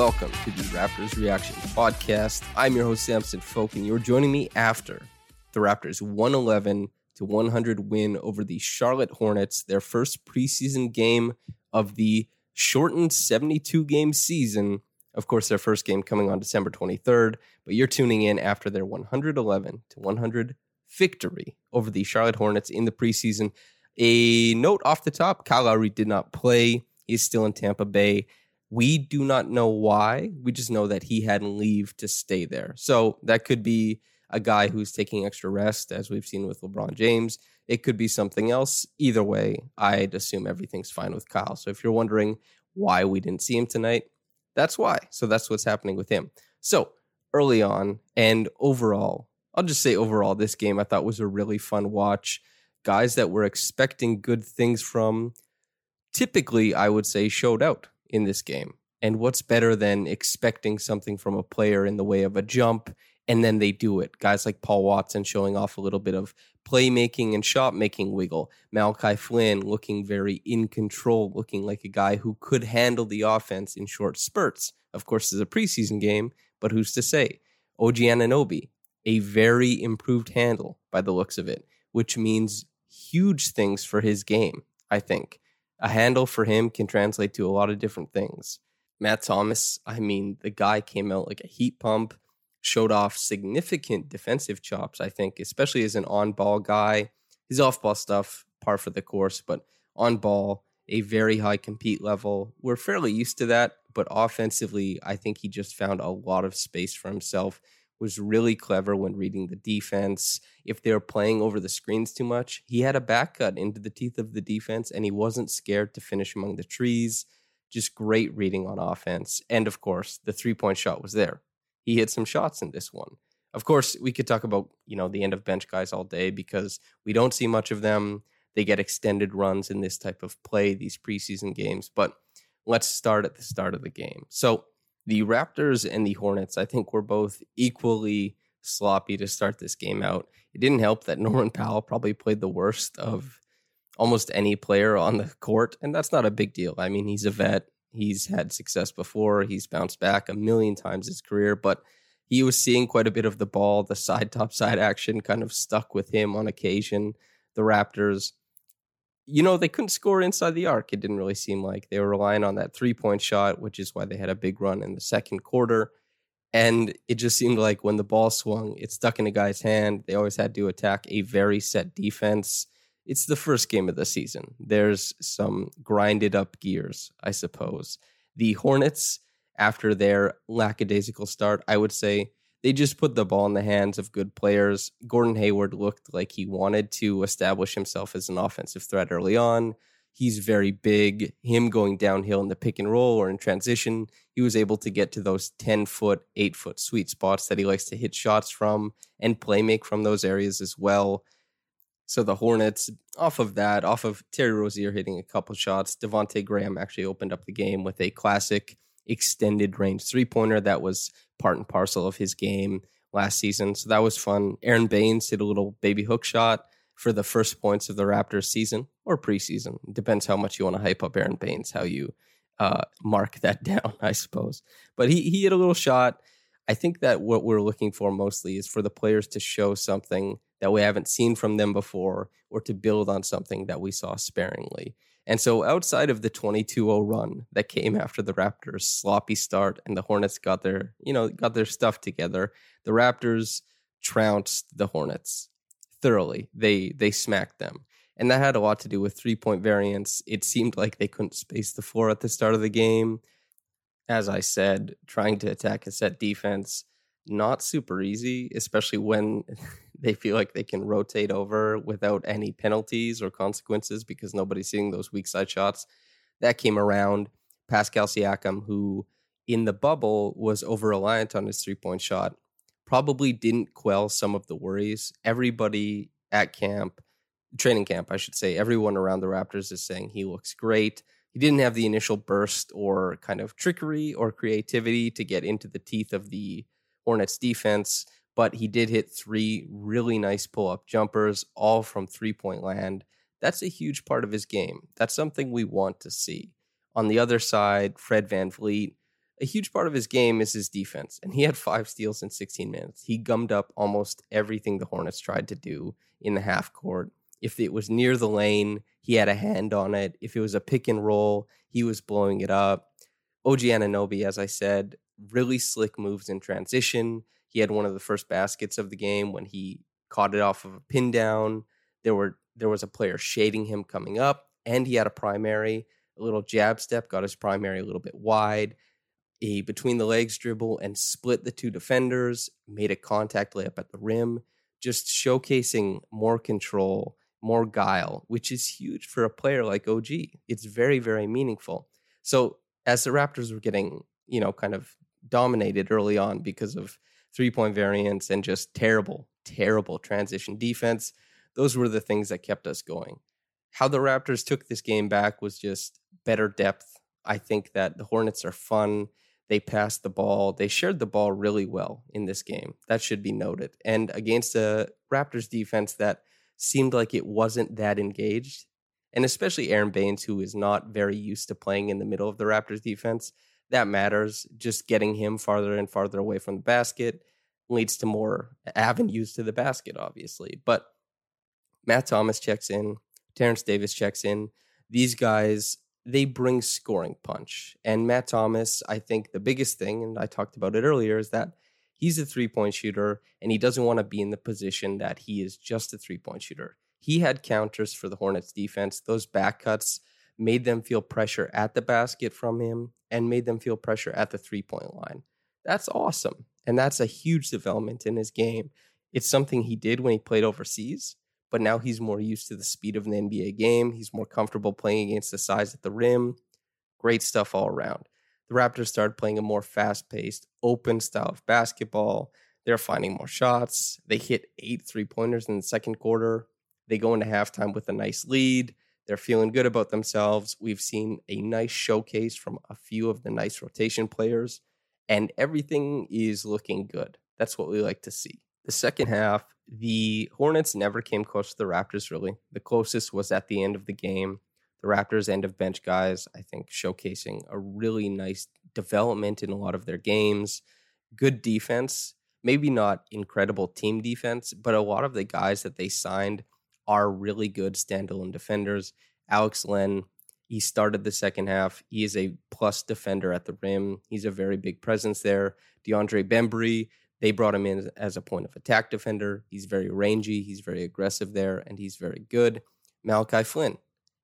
welcome to the Raptors Reaction Podcast. I'm your host Samson Folk, and you're joining me after the Raptors 111 to 100 win over the Charlotte Hornets, their first preseason game of the shortened 72 game season. Of course, their first game coming on December 23rd, but you're tuning in after their 111 to 100 victory over the Charlotte Hornets in the preseason. A note off the top Kyle Lowry did not play. He's still in Tampa Bay. We do not know why. We just know that he had leave to stay there. So that could be a guy who's taking extra rest, as we've seen with LeBron James. It could be something else. Either way, I'd assume everything's fine with Kyle. So if you're wondering why we didn't see him tonight, that's why. So that's what's happening with him. So early on and overall, I'll just say overall, this game I thought was a really fun watch. Guys that were expecting good things from, typically, I would say, showed out in this game. And what's better than expecting something from a player in the way of a jump and then they do it? Guys like Paul Watson showing off a little bit of playmaking and shot making wiggle. Malachi Flynn looking very in control, looking like a guy who could handle the offense in short spurts. Of course, it's a preseason game, but who's to say? OG Anunoby, a very improved handle by the looks of it, which means huge things for his game, I think a handle for him can translate to a lot of different things. Matt Thomas, I mean, the guy came out like a heat pump, showed off significant defensive chops, I think, especially as an on ball guy. His off ball stuff, par for the course, but on ball, a very high compete level. We're fairly used to that, but offensively, I think he just found a lot of space for himself was really clever when reading the defense. If they were playing over the screens too much, he had a back cut into the teeth of the defense and he wasn't scared to finish among the trees. Just great reading on offense. And of course, the three point shot was there. He hit some shots in this one. Of course, we could talk about, you know, the end of bench guys all day because we don't see much of them. They get extended runs in this type of play, these preseason games. But let's start at the start of the game. So the Raptors and the Hornets, I think, were both equally sloppy to start this game out. It didn't help that Norman Powell probably played the worst of almost any player on the court, and that's not a big deal. I mean, he's a vet. He's had success before. He's bounced back a million times his career, but he was seeing quite a bit of the ball. The side top side action kind of stuck with him on occasion. The Raptors you know, they couldn't score inside the arc. It didn't really seem like they were relying on that three point shot, which is why they had a big run in the second quarter. And it just seemed like when the ball swung, it stuck in a guy's hand. They always had to attack a very set defense. It's the first game of the season. There's some grinded up gears, I suppose. The Hornets, after their lackadaisical start, I would say they just put the ball in the hands of good players. Gordon Hayward looked like he wanted to establish himself as an offensive threat early on. He's very big. Him going downhill in the pick and roll or in transition, he was able to get to those 10 foot, 8 foot sweet spots that he likes to hit shots from and play make from those areas as well. So the Hornets, off of that, off of Terry Rozier hitting a couple shots, Devonte Graham actually opened up the game with a classic extended range three pointer that was part and parcel of his game last season. So that was fun. Aron Baynes hit a little baby hook shot for the first points of the Raptors season or preseason. It depends how much you want to hype up Aron Baynes, how you uh, mark that down, I suppose. But he, he hit a little shot. I think that what we're looking for mostly is for the players to show something that we haven't seen from them before or to build on something that we saw sparingly. And so outside of the 22-0 run that came after the Raptors sloppy start and the Hornets got their, you know, got their stuff together, the Raptors trounced the Hornets thoroughly. They they smacked them. And that had a lot to do with three point variance. It seemed like they couldn't space the floor at the start of the game. As I said, trying to attack a set defense, not super easy, especially when they feel like they can rotate over without any penalties or consequences because nobody's seeing those weak side shots. That came around. Pascal Siakam, who in the bubble was over reliant on his three point shot, probably didn't quell some of the worries. Everybody at camp, training camp, I should say, everyone around the Raptors is saying he looks great. He didn't have the initial burst or kind of trickery or creativity to get into the teeth of the Hornets defense, but he did hit three really nice pull up jumpers, all from three point land. That's a huge part of his game. That's something we want to see. On the other side, Fred Van VanVleet, a huge part of his game is his defense, and he had five steals in 16 minutes. He gummed up almost everything the Hornets tried to do in the half court. If it was near the lane, he had a hand on it. If it was a pick and roll, he was blowing it up. OG Anunoby, as I said, really slick moves in transition. He had one of the first baskets of the game when he caught it off of a pin down. There were there was a player shading him coming up, and he had a primary, a little jab step, got his primary a little bit wide. A between the legs dribble and split the two defenders, made a contact layup at the rim, just showcasing more control, more guile, which is huge for a player like OG. It's very, very meaningful. So as the Raptors were getting, you know, kind of dominated early on because of three point variance and just terrible, terrible transition defense, those were the things that kept us going. How the Raptors took this game back was just better depth. I think that the Hornets are fun. They passed the ball. They shared the ball really well in this game. That should be noted. And against a Raptors defense that seemed like it wasn't that engaged, and especially Aron Baynes, who is not very used to playing in the middle of the Raptors defense, that matters. Just getting him farther and farther away from the basket leads to more avenues to the basket, obviously. But Matt Thomas checks in, Terence Davis checks in. These guys, they bring scoring punch. And Matt Thomas, I think the biggest thing, and I talked about it earlier, is that he's a three point shooter and he doesn't want to be in the position that he is just a three point shooter. He had counters for the Hornets defense. Those back cuts made them feel pressure at the basket from him and made them feel pressure at the three point line. That's awesome. And that's a huge development in his game. It's something he did when he played overseas, but now he's more used to the speed of an NBA game. He's more comfortable playing against the size at the rim. Great stuff all around. The Raptors started playing a more fast paced, open style of basketball. They're finding more shots. They hit eight three pointers in the second quarter. They go into halftime with a nice lead. They're feeling good about themselves. We've seen a nice showcase from a few of the nice rotation players, and everything is looking good. That's what we like to see. The second half, the Hornets never came close to the Raptors, really. The closest was at the end of the game. The Raptors' end of bench guys, I think, showcasing a really nice development in a lot of their games. Good defense, maybe not incredible team defense, but a lot of the guys that they signed are really good standalone defenders. Alex Len, he started the second half. He is a plus defender at the rim. He's a very big presence there. DeAndre Bembry, they brought him in as a point of attack defender. He's very rangy, he's very aggressive there, and he's very good. Malachi Flynn,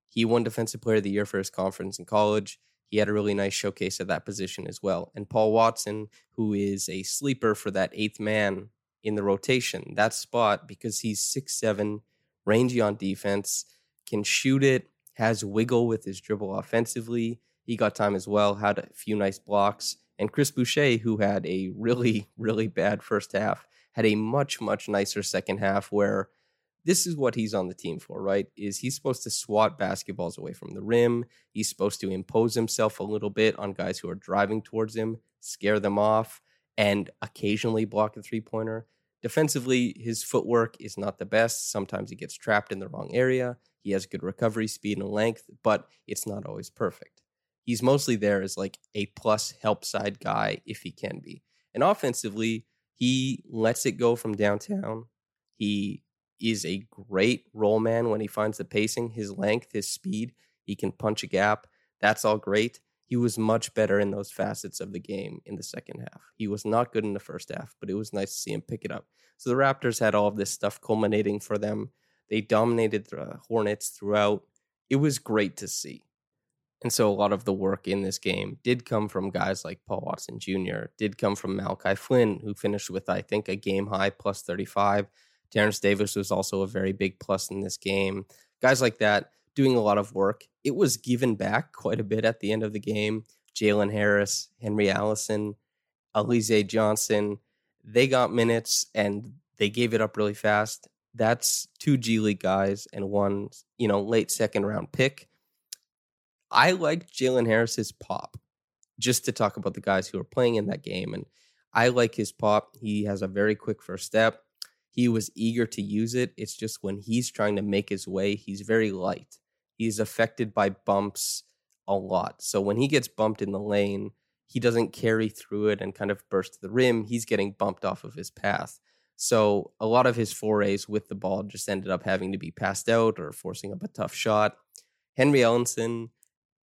he won Defensive Player of the Year for his conference in college. He had a really nice showcase at that position as well. And Paul Watson, who is a sleeper for that eighth man in the rotation, that spot, because he's six seven, rangy on defense, can shoot it, has wiggle with his dribble offensively. He got time as well, had a few nice blocks. And Chris Boucher, who had a really, really bad first half, had a much, much nicer second half where this is what he's on the team for, right? Is he's supposed to swat basketballs away from the rim. He's supposed to impose himself a little bit on guys who are driving towards him, scare them off, and occasionally block a three pointer. Defensively, his footwork is not the best. Sometimes he gets trapped in the wrong area. He has good recovery speed and length, but it's not always perfect. He's mostly there as like a plus help side guy if he can be. And offensively, he lets it go from downtown. He is a great roll man when he finds the pacing, his length, his speed. He can punch a gap. That's all great he was much better in those facets of the game in the second half. He was not good in the first half, but it was nice to see him pick it up. So the Raptors had all of this stuff culminating for them. They dominated the Hornets throughout. It was great to see. And so a lot of the work in this game did come from guys like Paul Watson Jr., did come from Malachi Flynn, who finished with, I think, a game high plus 35. Terence Davis was also a very big plus in this game. Guys like that doing a lot of work. It was given back quite a bit at the end of the game. Jalen Harris, Henry Ellenson, Alize Johnson, they got minutes and they gave it up really fast. That's two G League guys and one, you know, late second round pick. I like Jalen Harris's pop, just to talk about the guys who are playing in that game. And I like his pop. He has a very quick first step. He was eager to use it. It's just when he's trying to make his way, he's very light. He's affected by bumps a lot. So when he gets bumped in the lane, he doesn't carry through it and kind of burst to the rim. He's getting bumped off of his path. So a lot of his forays with the ball just ended up having to be passed out or forcing up a tough shot. Henry Ellenson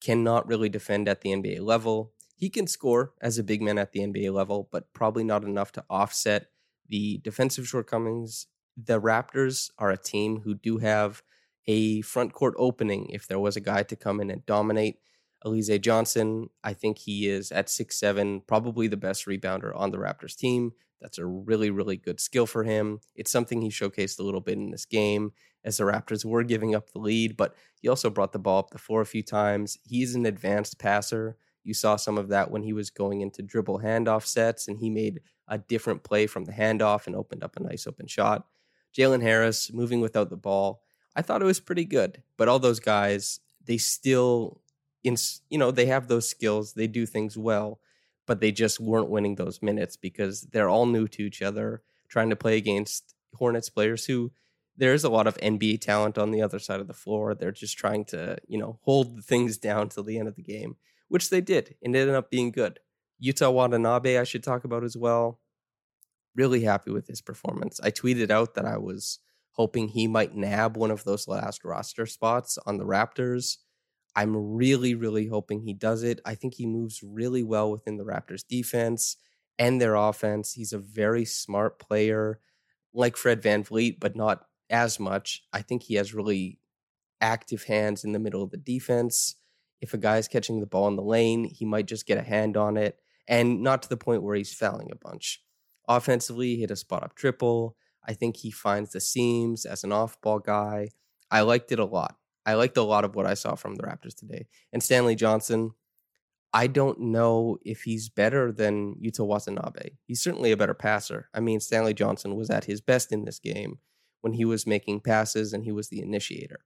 cannot really defend at the NBA level. He can score as a big man at the NBA level, but probably not enough to offset the defensive shortcomings. The Raptors are a team who do have a front court opening if there was a guy to come in and dominate. Alize Johnson, I think he is at six seven, probably the best rebounder on the Raptors team. That's a really, really good skill for him. It's something he showcased a little bit in this game as the Raptors were giving up the lead, but he also brought the ball up the floor a few times. He's an advanced passer. You saw some of that when he was going into dribble handoff sets and he made a different play from the handoff and opened up a nice open shot. Jalen Harris moving without the ball. I thought it was pretty good, but all those guys, they still in you know they have those skills they do things well but they just weren't winning those minutes because they're all new to each other trying to play against hornets players who there's a lot of nba talent on the other side of the floor. They're just trying to you know hold things down till the end of the game which they did and ended up being good. Yuta Watanabe i should talk about as well. Really happy with his performance. I tweeted out that i was hoping he might nab one of those last roster spots on the raptors I'm really, really hoping he does it. I think he moves really well within the Raptors defense and their offense. He's a very smart player, like Fred Van VanVleet, but not as much. I think he has really active hands in the middle of the defense. If a guy's catching the ball in the lane, he might just get a hand on it, and not to the point where he's fouling a bunch. Offensively, he hit a spot up triple. I think he finds the seams as an off ball guy. I liked it a lot. I liked a lot of what I saw from the Raptors today. And Stanley Johnson, I don't know if he's better than Yuta Watanabe. He's certainly a better passer. I mean, Stanley Johnson was at his best in this game when he was making passes and he was the initiator.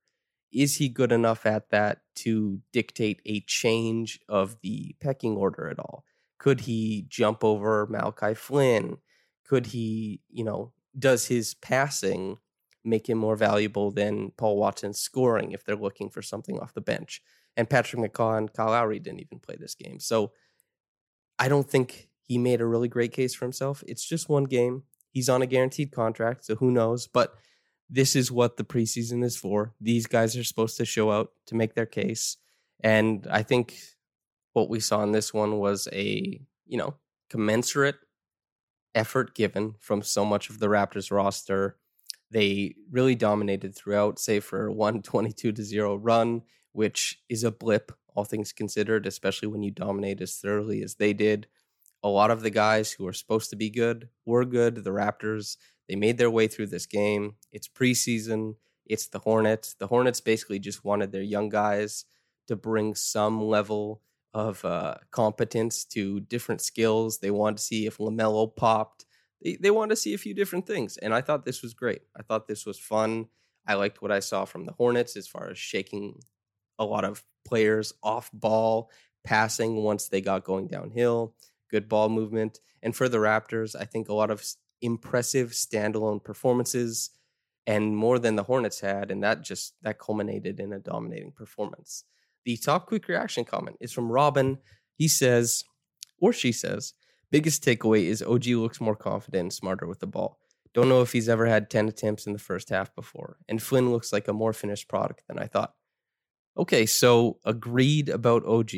Is he good enough at that to dictate a change of the pecking order at all? Could he jump over Malachi Flynn? Could he, you know, does his passing make him more valuable than Paul Watson's scoring if they're looking for something off the bench. And Patrick McCaw and Kyle Lowry didn't even play this game. So I don't think he made a really great case for himself. It's just one game. He's on a guaranteed contract, so who knows? But this is what the preseason is for. These guys are supposed to show out to make their case. And I think what we saw in this one was a, you know, commensurate effort given from so much of the Raptors roster they really dominated throughout, save for one 22 to 0 run, which is a blip, all things considered, especially when you dominate as thoroughly as they did. A lot of the guys who are supposed to be good were good. The Raptors, they made their way through this game. It's preseason, it's the Hornets. The Hornets basically just wanted their young guys to bring some level of uh, competence to different skills. They wanted to see if LaMelo popped they, they wanted to see a few different things. And I thought this was great. I thought this was fun. I liked what I saw from the Hornets as far as shaking a lot of players off ball, passing once they got going downhill, good ball movement. And for the Raptors, I think a lot of impressive standalone performances and more than the Hornets had. And that just that culminated in a dominating performance. The top quick reaction comment is from Robin. He says, or she says, Biggest takeaway is OG looks more confident and smarter with the ball. Don't know if he's ever had 10 attempts in the first half before. And Flynn looks like a more finished product than I thought. Okay, so agreed about OG.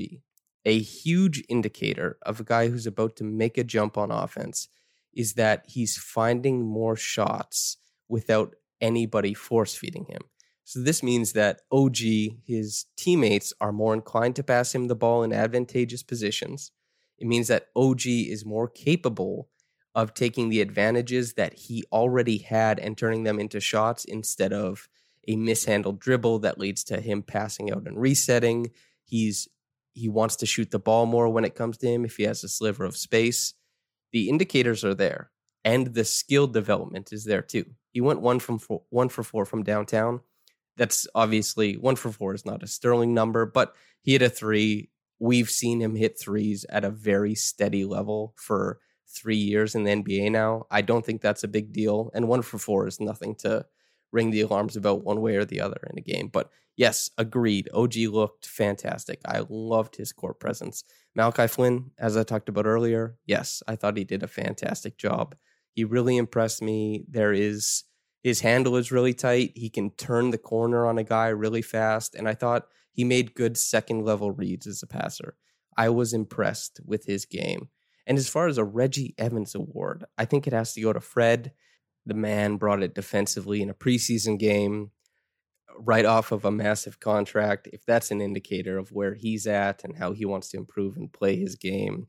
A huge indicator of a guy who's about to make a jump on offense is that he's finding more shots without anybody force feeding him. So this means that OG, his teammates, are more inclined to pass him the ball in advantageous positions. It means that OG is more capable of taking the advantages that he already had and turning them into shots instead of a mishandled dribble that leads to him passing out and resetting. He's he wants to shoot the ball more when it comes to him if he has a sliver of space. The indicators are there and the skill development is there too. He went one from four, one for four from downtown. That's obviously one for four is not a sterling number, but he hit a three. We've seen him hit threes at a very steady level for three years in the NBA now. I don't think that's a big deal. And one for four is nothing to ring the alarms about one way or the other in a game. But yes, agreed. OG looked fantastic. I loved his court presence. Malachi Flynn, as I talked about earlier, yes, I thought he did a fantastic job. He really impressed me. There is his handle is really tight. He can turn the corner on a guy really fast. And I thought he made good second level reads as a passer. I was impressed with his game. And as far as a Reggie Evans award, I think it has to go to Fred. The man brought it defensively in a preseason game right off of a massive contract. If that's an indicator of where he's at and how he wants to improve and play his game,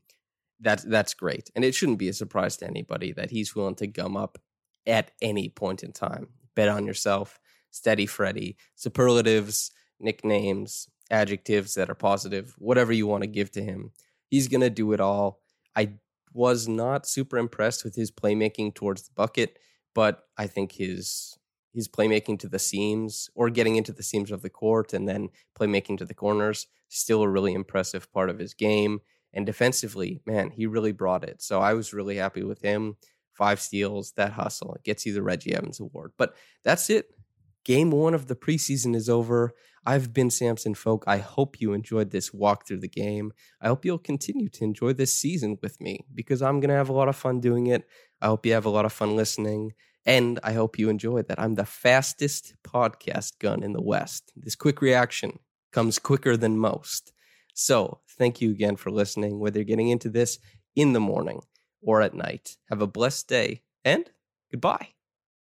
that's that's great. And it shouldn't be a surprise to anybody that he's willing to gum up at any point in time. Bet on yourself, steady Freddy, superlatives, nicknames, adjectives that are positive, whatever you want to give to him. He's going to do it all. I was not super impressed with his playmaking towards the bucket, but I think his his playmaking to the seams or getting into the seams of the court and then playmaking to the corners still a really impressive part of his game. And defensively, man, he really brought it. So I was really happy with him. Five steals, that hustle. It gets you the Reggie Evans Award. But that's it. Game one of the preseason is over. I've been Samson Folk. I hope you enjoyed this walk through the game. I hope you'll continue to enjoy this season with me because I'm going to have a lot of fun doing it. I hope you have a lot of fun listening. And I hope you enjoy that I'm the fastest podcast gun in the West. This quick reaction comes quicker than most. So thank you again for listening, whether you're getting into this in the morning or at night. Have a blessed day and goodbye.